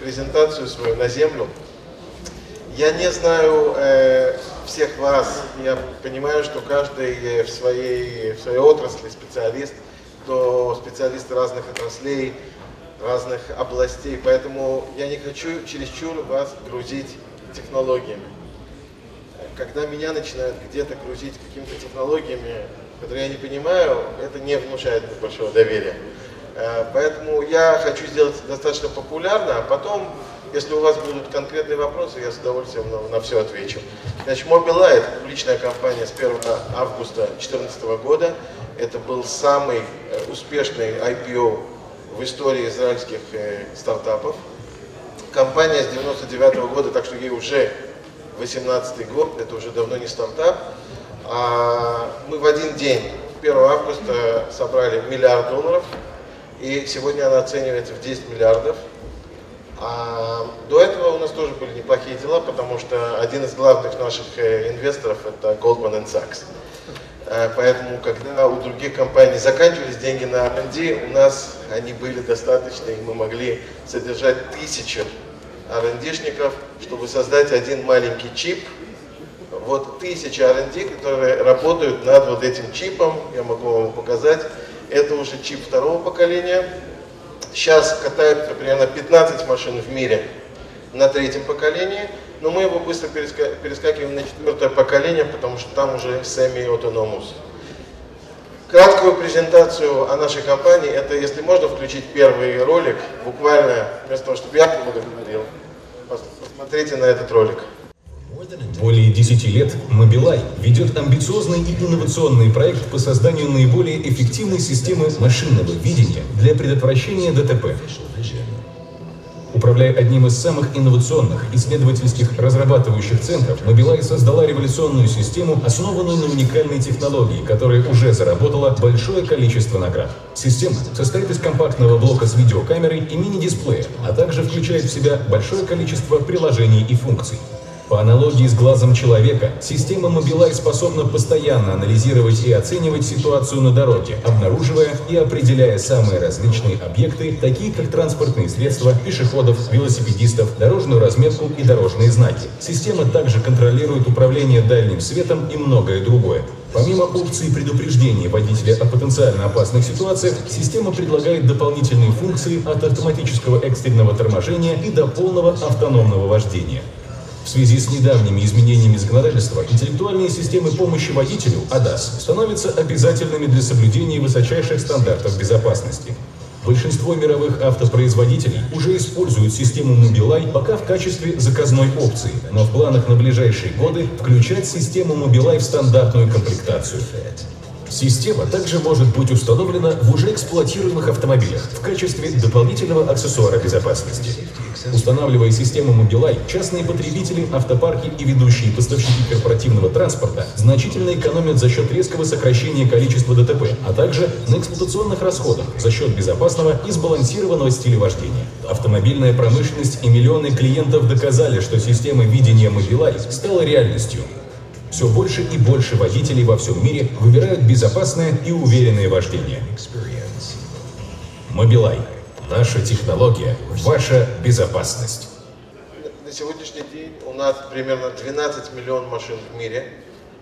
презентацию свою на землю. Я не знаю э, всех вас, я понимаю, что каждый в своей, в своей отрасли специалист, то специалисты разных отраслей, разных областей, поэтому я не хочу чересчур вас грузить технологиями. Когда меня начинают где-то грузить какими-то технологиями, которые я не понимаю, это не внушает большого доверия. Э, поэтому я хочу сделать достаточно популярно, а потом, если у вас будут конкретные вопросы, я с удовольствием на, на все отвечу. Значит, Mobilite, публичная компания с 1 августа 2014 года, это был самый э, успешный IPO в истории израильских э, стартапов. Компания с 99 -го года, так что ей уже 18 год, это уже давно не стартап. А мы в один день, 1 августа, собрали миллиард долларов, и сегодня она оценивается в 10 миллиардов. А до этого у нас тоже были неплохие дела, потому что один из главных наших э, инвесторов это Goldman Sachs. Э, поэтому, когда у других компаний заканчивались деньги на R&D, у нас они были достаточны, и мы могли содержать тысячи R&Дшников, чтобы создать один маленький чип. Вот тысячи R&D, которые работают над вот этим чипом, я могу вам показать. Это уже чип второго поколения. Сейчас катаются примерно 15 машин в мире на третьем поколении, но мы его быстро переска перескакиваем на четвертое поколение, потому что там уже semi-autonomous. Краткую презентацию о нашей компании, это если можно включить первый ролик, буквально вместо того, чтобы я много говорил, посмотрите на этот ролик. Более 10 лет Mobileye ведет амбициозный и инновационный проект по созданию наиболее эффективной системы машинного видения для предотвращения ДТП. Управляя одним из самых инновационных исследовательских разрабатывающих центров, Mobileye создала революционную систему, основанную на уникальной технологии, которая уже заработала большое количество наград. Система состоит из компактного блока с видеокамерой и мини-дисплея, а также включает в себя большое количество приложений и функций. По аналогии с глазом человека, система Mobileye способна постоянно анализировать и оценивать ситуацию на дороге, обнаруживая и определяя самые различные объекты, такие как транспортные средства, пешеходов, велосипедистов, дорожную разметку и дорожные знаки. Система также контролирует управление дальним светом и многое другое. Помимо опции предупреждения водителя о потенциально опасных ситуациях, система предлагает дополнительные функции от автоматического экстренного торможения и до полного автономного вождения. В связи с недавними изменениями законодательства, интеллектуальные системы помощи водителю, ADAS, становятся обязательными для соблюдения высочайших стандартов безопасности. Большинство мировых автопроизводителей уже используют систему Mobileye пока в качестве заказной опции, но в планах на ближайшие годы включать систему Mobileye в стандартную комплектацию. Система также может быть установлена в уже эксплуатируемых автомобилях в качестве дополнительного аксессуара безопасности. Устанавливая систему Mobileye, частные потребители, автопарки и ведущие поставщики корпоративного транспорта значительно экономят за счет резкого сокращения количества ДТП, а также на эксплуатационных расходах за счет безопасного и сбалансированного стиля вождения. Автомобильная промышленность и миллионы клиентов доказали, что система видения Mobileye стала реальностью. Все больше и больше водителей во всем мире выбирают безопасное и уверенное вождение. Mobileye. Наша технология, ваша безопасность. На сегодняшний день у нас примерно 12 миллионов машин в мире.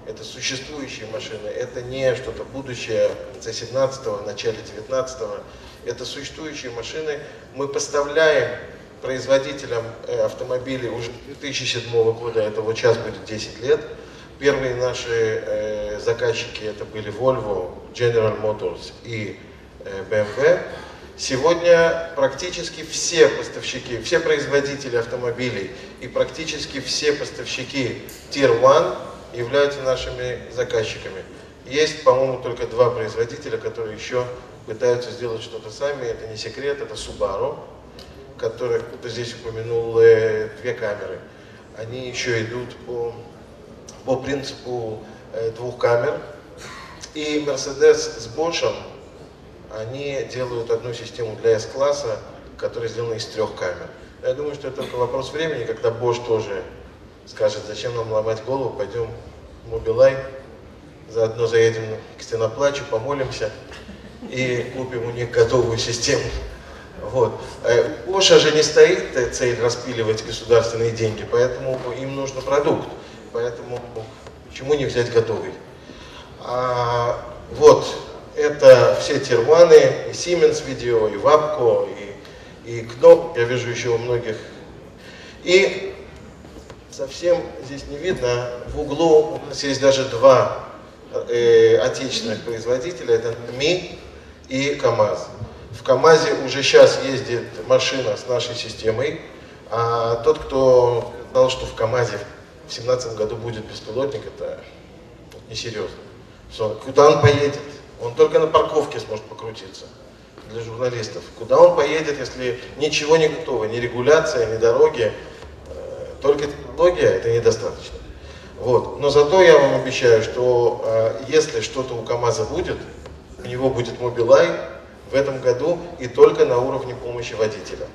Это существующие машины, это не что-то будущее конце 17-го, в начале 19-го. Это существующие машины. Мы поставляем производителям э, автомобилей уже 2007 года, это вот сейчас будет 10 лет. Первые наши э, заказчики это были Volvo, General Motors и э, BMW. Сегодня практически все поставщики, все производители автомобилей и практически все поставщики Tier 1 являются нашими заказчиками. Есть, по-моему, только два производителя, которые еще пытаются сделать что-то сами. Это не секрет, это Subaru, который кто-то здесь упомянул э, две камеры. Они еще идут по, по принципу э, двух камер. И Mercedes с Bosch они делают одну систему для S-класса, которая сделана из трех камер. Я думаю, что это только вопрос времени, когда Bosch тоже скажет, зачем нам ломать голову, пойдем в Mobileye, заодно заедем к стеноплачу, помолимся и купим у них готовую систему Вот. Э, у Оша же не стоит цель распиливать государственные деньги, поэтому им нужен продукт. Поэтому почему не взять готовый? А, вот, это все терманы, и Siemens видео, и Вапко, и, и Кноп, я вижу еще у многих. И совсем здесь не видно, в углу у нас есть даже два э, отечественных производителя, это МИ и КАМАЗ. В КАМАЗе уже сейчас ездит машина с нашей системой, а тот, кто сказал, что в КАМАЗе в 2017 году будет беспилотник, это несерьезно. Куда он поедет? Он только на парковке сможет покрутиться для журналистов. Куда он поедет, если ничего не готово, ни регуляция, ни дороги, э, только технология, это недостаточно. Вот. Но зато я вам обещаю, что э, если что-то у КАМАЗа будет, у него будет Мобилай в этом году и только на уровне помощи водителя,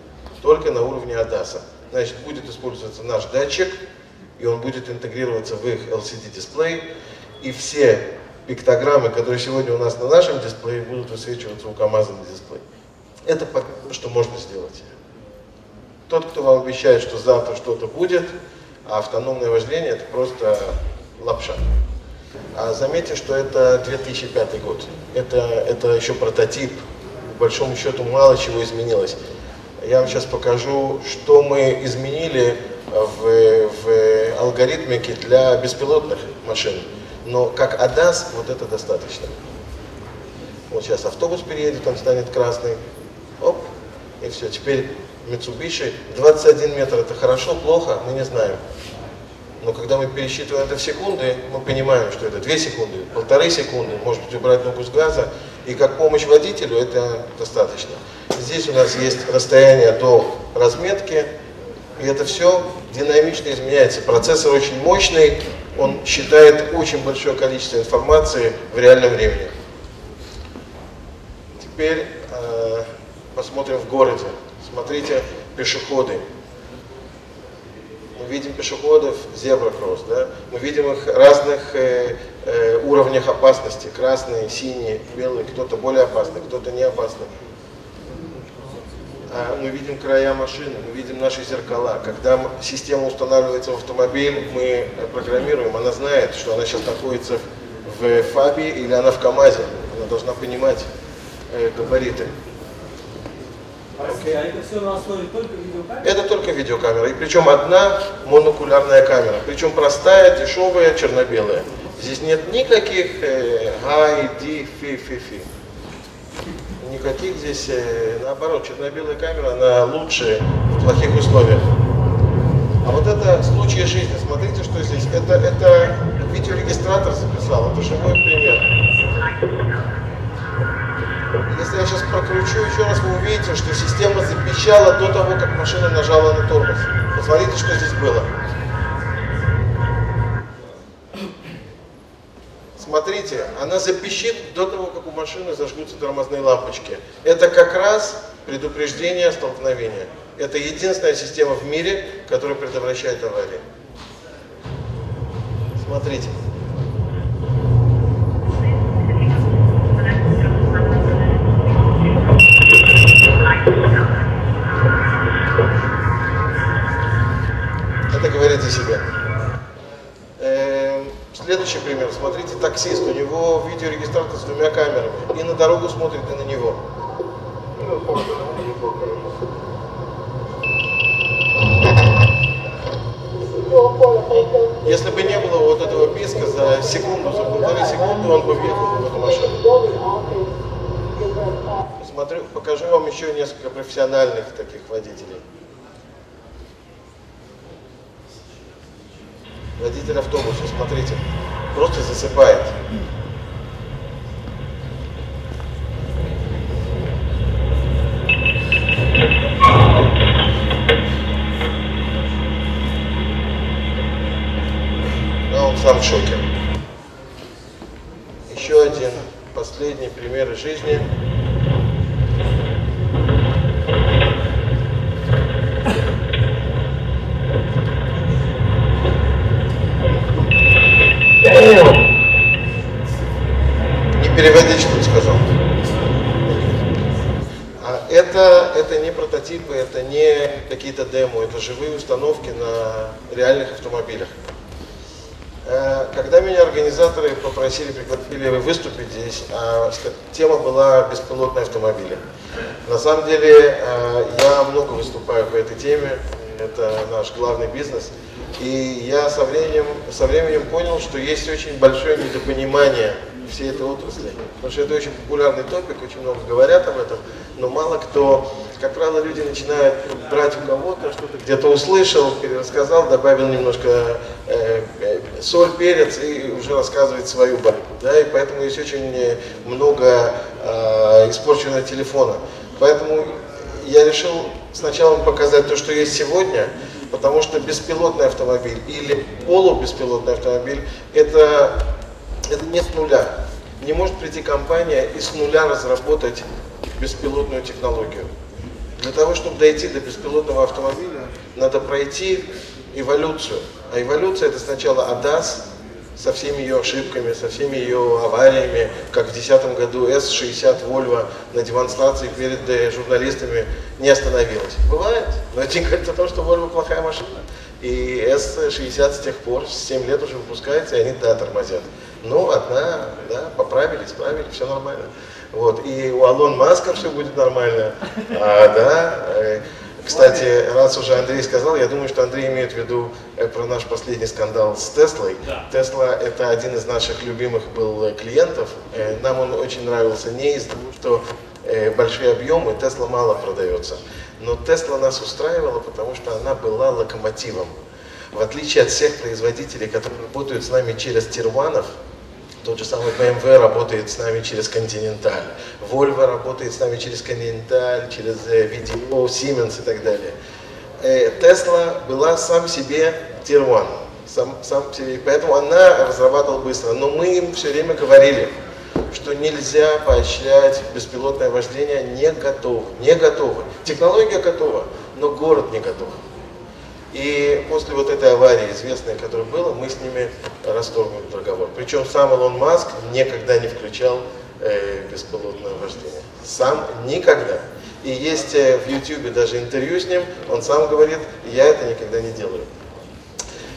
только на уровне АДАСа. Значит, будет использоваться наш датчик, и он будет интегрироваться в их LCD-дисплей, и все пиктограммы, которые сегодня у нас на нашем дисплее, будут высвечиваться у КАМАЗа на дисплее. Это что можно сделать. Тот, кто вам обещает, что завтра что-то будет, а автономное вождение это просто лапша. А заметьте, что это 2005 год. Это, это еще прототип. По большому счету мало чего изменилось. Я вам сейчас покажу, что мы изменили в, в алгоритмике для беспилотных машин. Но как ADAS вот это достаточно. Вот сейчас автобус переедет, он станет красный. Оп, и все. Теперь Mitsubishi 21 метр это хорошо, плохо, мы не знаем. Но когда мы пересчитываем это в секунды, мы понимаем, что это 2 секунды, полторы секунды, может быть убрать ногу с газа, и как помощь водителю это достаточно. Здесь у нас есть расстояние до разметки, и это все динамично изменяется. Процессор очень мощный, он считает очень большое количество информации в реальном времени. Теперь э, посмотрим в городе. Смотрите, пешеходы. Мы видим пешеходов зебра-кросс, да? мы видим их разных э, э, уровнях опасности. Красные, синие, белые, кто-то более опасный, кто-то не опасный. А, мы видим края машины, мы видим наши зеркала. Когда система устанавливается в автомобиль, мы программируем, она знает, что она сейчас находится в ФАБе или она в КАМАЗе. Она должна понимать э, габариты. Okay. А это все на основе только видеокамеры? Это только видеокамера. И причем одна монокулярная камера. Причем простая, дешевая, черно-белая. Здесь нет никаких э, гай, ди, фи, фи, фи никаких здесь, э, наоборот, черно-белая камера, она лучше в плохих условиях. А вот это случай жизни, смотрите, что здесь. Это, это видеорегистратор записал, это живой пример. Если я сейчас прокручу еще раз, вы увидите, что система запищала до того, как машина нажала на тормоз. Посмотрите, что здесь было. Смотрите, она запищит до того, как у машины зажгутся тормозные лампочки. Это как раз предупреждение столкновения. Это единственная система в мире, которая предотвращает аварии. Смотрите. Это говорит за себя. Следующий пример. Смотрите, таксист. У него видеорегистратор с двумя камерами. И на дорогу смотрит, и на него. Если бы не было вот этого писка, за секунду, за полторы секунды он бы въехал в эту машину. Смотрю, покажу вам еще несколько профессиональных таких водителей. Водитель автобуса, смотрите, просто засыпает. Да, он сам в шоке. Еще один последний пример из жизни. Переводить, что он сказал. Это это не прототипы, это не какие-то демо, это живые установки на реальных автомобилях. Э, когда меня организаторы попросили, пригласили выступить здесь, а тема была беспилотные автомобили. На самом деле э, я много выступаю по этой теме, это наш главный бизнес. И я со временем, со временем понял, что есть очень большое недопонимание всей этой отрасли. Потому что это очень популярный топик, очень много говорят об этом, но мало кто, как правило, люди начинают брать у кого-то, что-то где-то услышал, перерассказал, добавил немножко э, э, соль, перец и уже рассказывает свою байку. Да? И поэтому есть очень много э, испорченного телефона. Поэтому я решил сначала показать то, что есть сегодня, потому что беспилотный автомобиль или полубеспилотный автомобиль это, это не с нуля. Не может прийти компания и с нуля разработать беспилотную технологию. Для того, чтобы дойти до беспилотного автомобиля, надо пройти эволюцию. А эволюция это сначала ADAS, со всеми ее ошибками, со всеми ее авариями, как в 2010 году С-60 Volvo на демонстрации перед э, журналистами не остановилась. Бывает, но это не говорит о том, что Volvo плохая машина. И С-60 с тех пор, 7 лет уже выпускается, и они, да, тормозят. Ну, одна, да, поправили, исправили, все нормально. Вот. И у Алон Маска все будет нормально. А, да, э, кстати, раз уже Андрей сказал, я думаю, что Андрей имеет в виду э, про наш последний скандал с Теслой. Тесла это один из наших любимых был э, клиентов. Нам он очень нравился не из-за того, что большие объемы, Тесла мало продается. Но Тесла нас устраивала, потому что она была локомотивом. В отличие от всех производителей, которые работают с нами через тирванов, тот же самый BMW работает с нами через Continental. Volvo работает с нами через Continental, через VDO, Siemens и так далее. Tesla была сам себе 1. Сам, сам себе, поэтому она разрабатывала быстро. Но мы им все время говорили, что нельзя поощрять беспилотное вождение, не готовы, не готовы. Технология готова, но город не готов. И после вот этой аварии известной, которая была, мы с ними расторгнули договор. Причем сам Илон Маск никогда не включал э, беспилотное вождение. Сам никогда. И есть э, в YouTube даже интервью с ним, он сам говорит, я это никогда не делаю.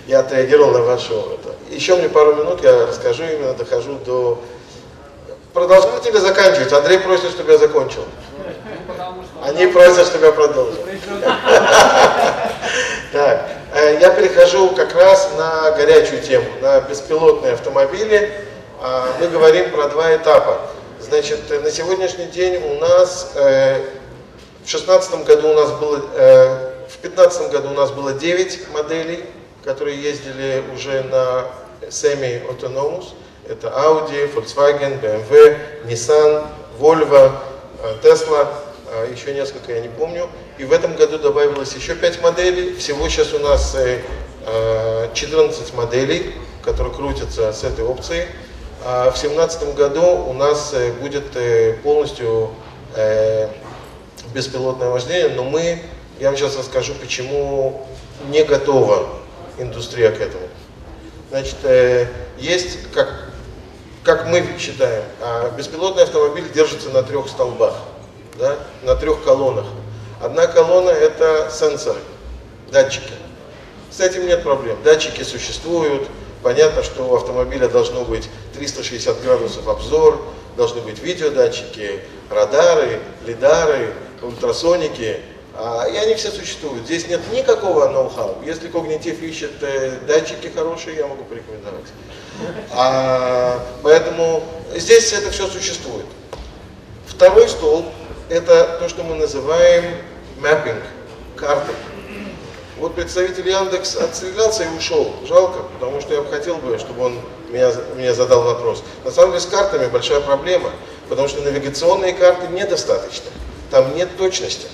Я отреагировал на вашу это. Еще мне пару минут, я расскажу именно, дохожу до... Продолжать или заканчивать? Андрей просит, чтобы я закончил. Они просят, чтобы я продолжил. Так, э, я перехожу как раз на горячую тему, на беспилотные автомобили. А, мы говорим про два этапа. Значит, на сегодняшний день у нас, э, в 2016 году у нас было, э, в 2015 году у нас было 9 моделей, которые ездили уже на Semi Autonomous. Это Audi, Volkswagen, BMW, Nissan, Volvo, Tesla, еще несколько я не помню. И в этом году добавилось еще 5 моделей. Всего сейчас у нас 14 э, моделей, которые крутятся с этой опцией. А в 2017 году у нас э, будет э, полностью беспилотное вождение, но мы, я вам сейчас расскажу, почему не готова индустрия к этому. Значит, есть, как, как мы считаем, а беспилотный автомобиль держится на трех столбах, да, на трех колоннах. Одна колонна это сенсоры, датчики. С этим нет проблем. Датчики существуют. Понятно, что у автомобиля должно быть 360 градусов обзор, должны быть видеодатчики, радары, лидары, ультрасоники. А, и они все существуют. Здесь нет никакого ноу-хау. Если когнитив ищет э, датчики хорошие, я могу порекомендовать. А, поэтому здесь это все существует. Второй столб это то, что мы называем mapping, карты. Вот представитель Яндекс отстрелялся и ушел. Жалко, потому что я бы хотел бы, чтобы он меня, меня задал вопрос. На самом деле с картами большая проблема, потому что навигационные карты недостаточно. Там нет точности.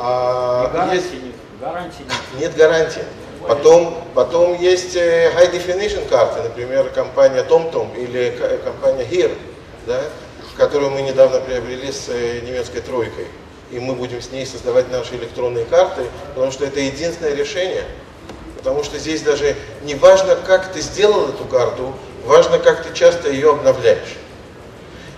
А, гарантии есть, нет. Гарантии нет. Нет гарантии. Потом, потом есть э, high definition карты, например, компания TomTom или компания Here. Да? которую мы недавно приобрели с э, немецкой тройкой. И мы будем с ней создавать наши электронные карты, потому что это единственное решение. Потому что здесь даже не важно, как ты сделал эту карту, важно, как ты часто ее обновляешь.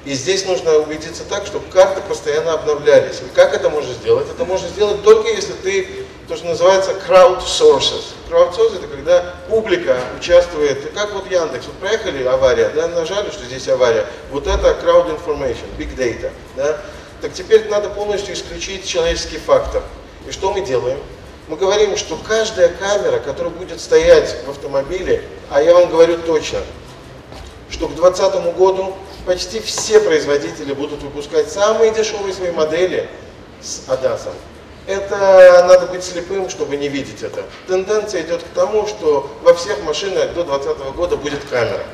И здесь нужно убедиться так, чтобы карты постоянно обновлялись. И как это можно сделать? Это можно сделать только если ты, то, что называется crowdsources. Crowdsource это когда публика участвует, как вот Яндекс, вот проехали авария, да, нажали, что здесь авария. Вот это crowd information, big data. Да? Так теперь надо полностью исключить человеческий фактор. И что мы делаем? Мы говорим, что каждая камера, которая будет стоять в автомобиле, а я вам говорю точно, что к 2020 году почти все производители будут выпускать самые дешевые свои модели с ADAS. Это надо быть слепым, чтобы не видеть это. Тенденция идет к тому, что во всех машинах до 2020 года будет камера.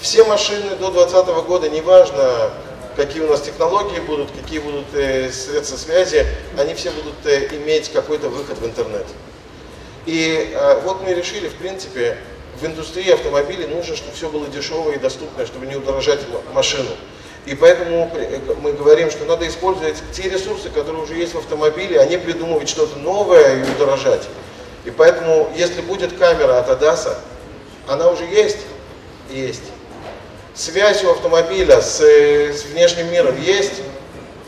Все машины до 2020 года, неважно, какие у нас технологии будут, какие будут э, средства связи, они все будут э, иметь какой-то выход в интернет. И э, вот мы решили, в принципе, в индустрии автомобилей нужно, чтобы все было дешевое и доступное, чтобы не удорожать машину. И поэтому мы говорим, что надо использовать те ресурсы, которые уже есть в автомобиле, а не придумывать что-то новое и удорожать. И поэтому, если будет камера от Адаса, она уже есть? Есть. Связь у автомобиля с, с внешним миром есть?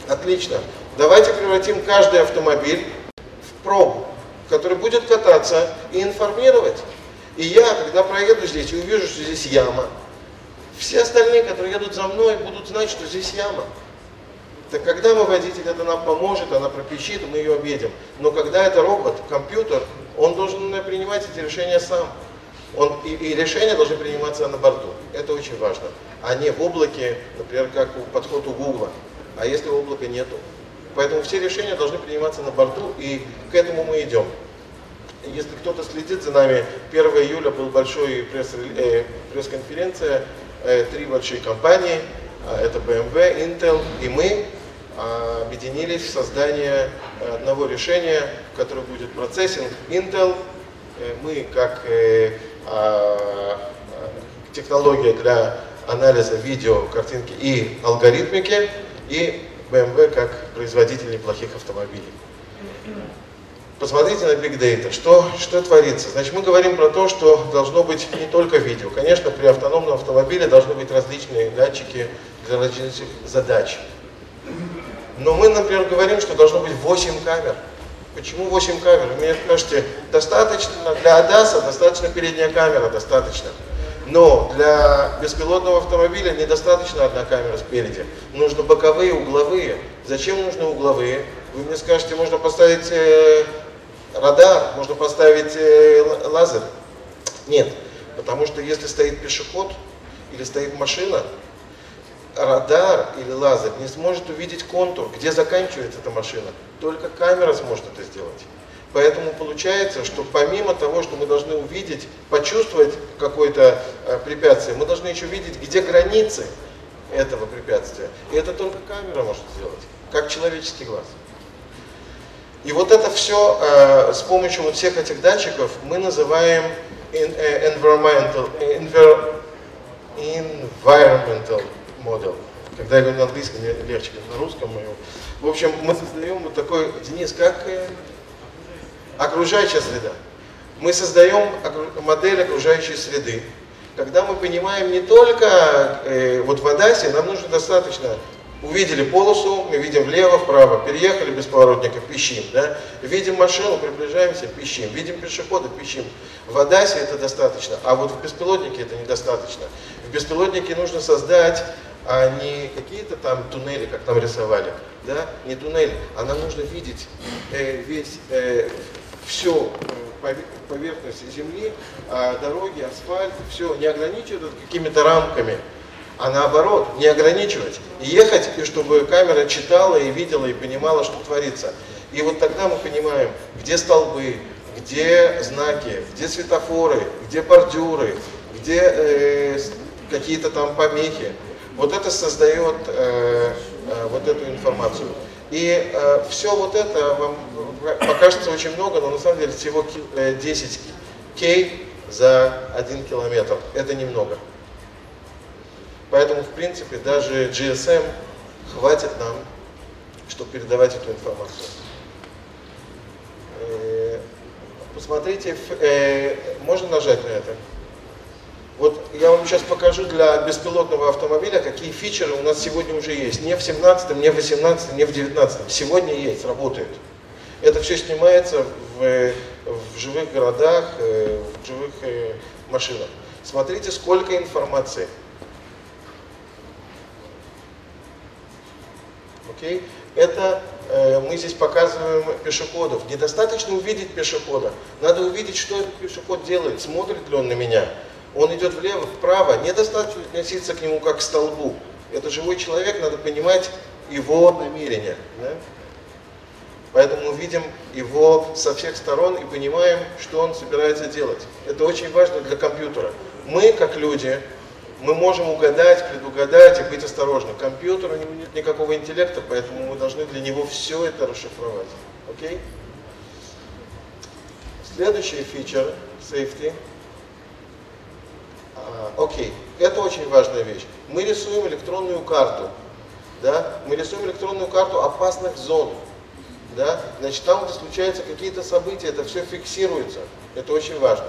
Отлично. Давайте превратим каждый автомобиль в пробу, который будет кататься и информировать. И я, когда проеду здесь и увижу, что здесь яма, все остальные, которые едут за мной, будут знать, что здесь яма. Так когда мы водитель, это нам поможет, она пропищит, мы ее объедем. Но когда это робот, компьютер, он должен принимать эти решения сам. Он, и, и решения должны приниматься на борту. Это очень важно. А не в облаке, например, как у, подход у Гугла. А если облака нету? Поэтому все решения должны приниматься на борту, и к этому мы идем. Если кто-то следит за нами, 1 июля был большой э, пресс-конференция, э, три большие компании, э, это BMW, Intel и мы, объединились в создание одного решения, которое будет процессинг Intel. Мы как э, технология для анализа видео, картинки и алгоритмики, и BMW как производитель неплохих автомобилей. Посмотрите на Big Data. Что, что творится? Значит, мы говорим про то, что должно быть не только видео. Конечно, при автономном автомобиле должны быть различные датчики для различных задач. Но мы, например, говорим, что должно быть 8 камер. Почему 8 камер? Вы мне скажете, достаточно для ADAS, достаточно передняя камера, достаточно. Но для беспилотного автомобиля недостаточно одна камера спереди. Нужно боковые, угловые. Зачем нужны угловые? Вы мне скажете, можно поставить э, радар, можно поставить э, лазер. Нет, потому что если стоит пешеход или стоит машина, радар или лазер не сможет увидеть контур, где заканчивается эта машина. Только камера сможет это сделать. Поэтому получается, что помимо того, что мы должны увидеть, почувствовать какое-то э, препятствие, мы должны еще видеть, где границы этого препятствия. И это только камера может сделать, как человеческий глаз. И вот это все э, с помощью вот всех этих датчиков мы называем uh, environmental, envir, environmental model. Когда я говорю на английском, мне легче, на русском. В общем, мы создаем вот такой, Денис, как э, окружающая среда. Мы создаем модель окружающей среды. Когда мы понимаем не только э, вот в Адасе, нам нужно достаточно Увидели полосу, мы видим влево, вправо, переехали без поворотника, пищим. Да? Видим машину, приближаемся, пищим. Видим пешехода, пищим. В Адасе это достаточно, а вот в беспилотнике это недостаточно. В беспилотнике нужно создать а не какие-то там туннели, как там рисовали, да, не туннели, а нам нужно видеть э, весь, э, всю э, поверхность земли, э, дороги, асфальт, все, не ограничивать какими-то рамками, а наоборот, не ограничивать. И ехать, и чтобы камера читала и видела, и понимала, что творится. И вот тогда мы понимаем, где столбы, где знаки, где светофоры, где бордюры, где э, какие-то там помехи. Вот это создает э, э, вот эту информацию. И э, все вот это вам покажется очень много, но на самом деле всего 10 кей за один километр. Это немного. Поэтому, в принципе, даже GSM хватит нам, чтобы передавать эту информацию. Э, посмотрите, э, можно нажать на это? Вот я вам сейчас покажу для беспилотного автомобиля, какие фичеры у нас сегодня уже есть. Не в 17, не в 18, не в 19. Сегодня есть, работает. Это все снимается в, в живых городах, э, в живых э, машинах. Смотрите, сколько информации. Окей? Это э, мы здесь показываем пешеходов. Недостаточно увидеть пешехода. Надо увидеть, что этот пешеход делает, смотрит ли он на меня. Он идет влево, вправо. Недостаточно относиться к нему как к столбу. Это живой человек, надо понимать его намерения. Да? Поэтому видим его со всех сторон и понимаем, что он собирается делать. Это очень важно для компьютера. Мы, как люди, мы можем угадать, предугадать и быть осторожны. Компьютер, у него нет никакого интеллекта, поэтому мы должны для него все это расшифровать. Окей? Следующий фичер, safety. А, окей, это очень важная вещь. Мы рисуем электронную карту. Да? Мы рисуем электронную карту опасных зон. Да? Значит, там, где случаются какие-то события, это все фиксируется. Это очень важно.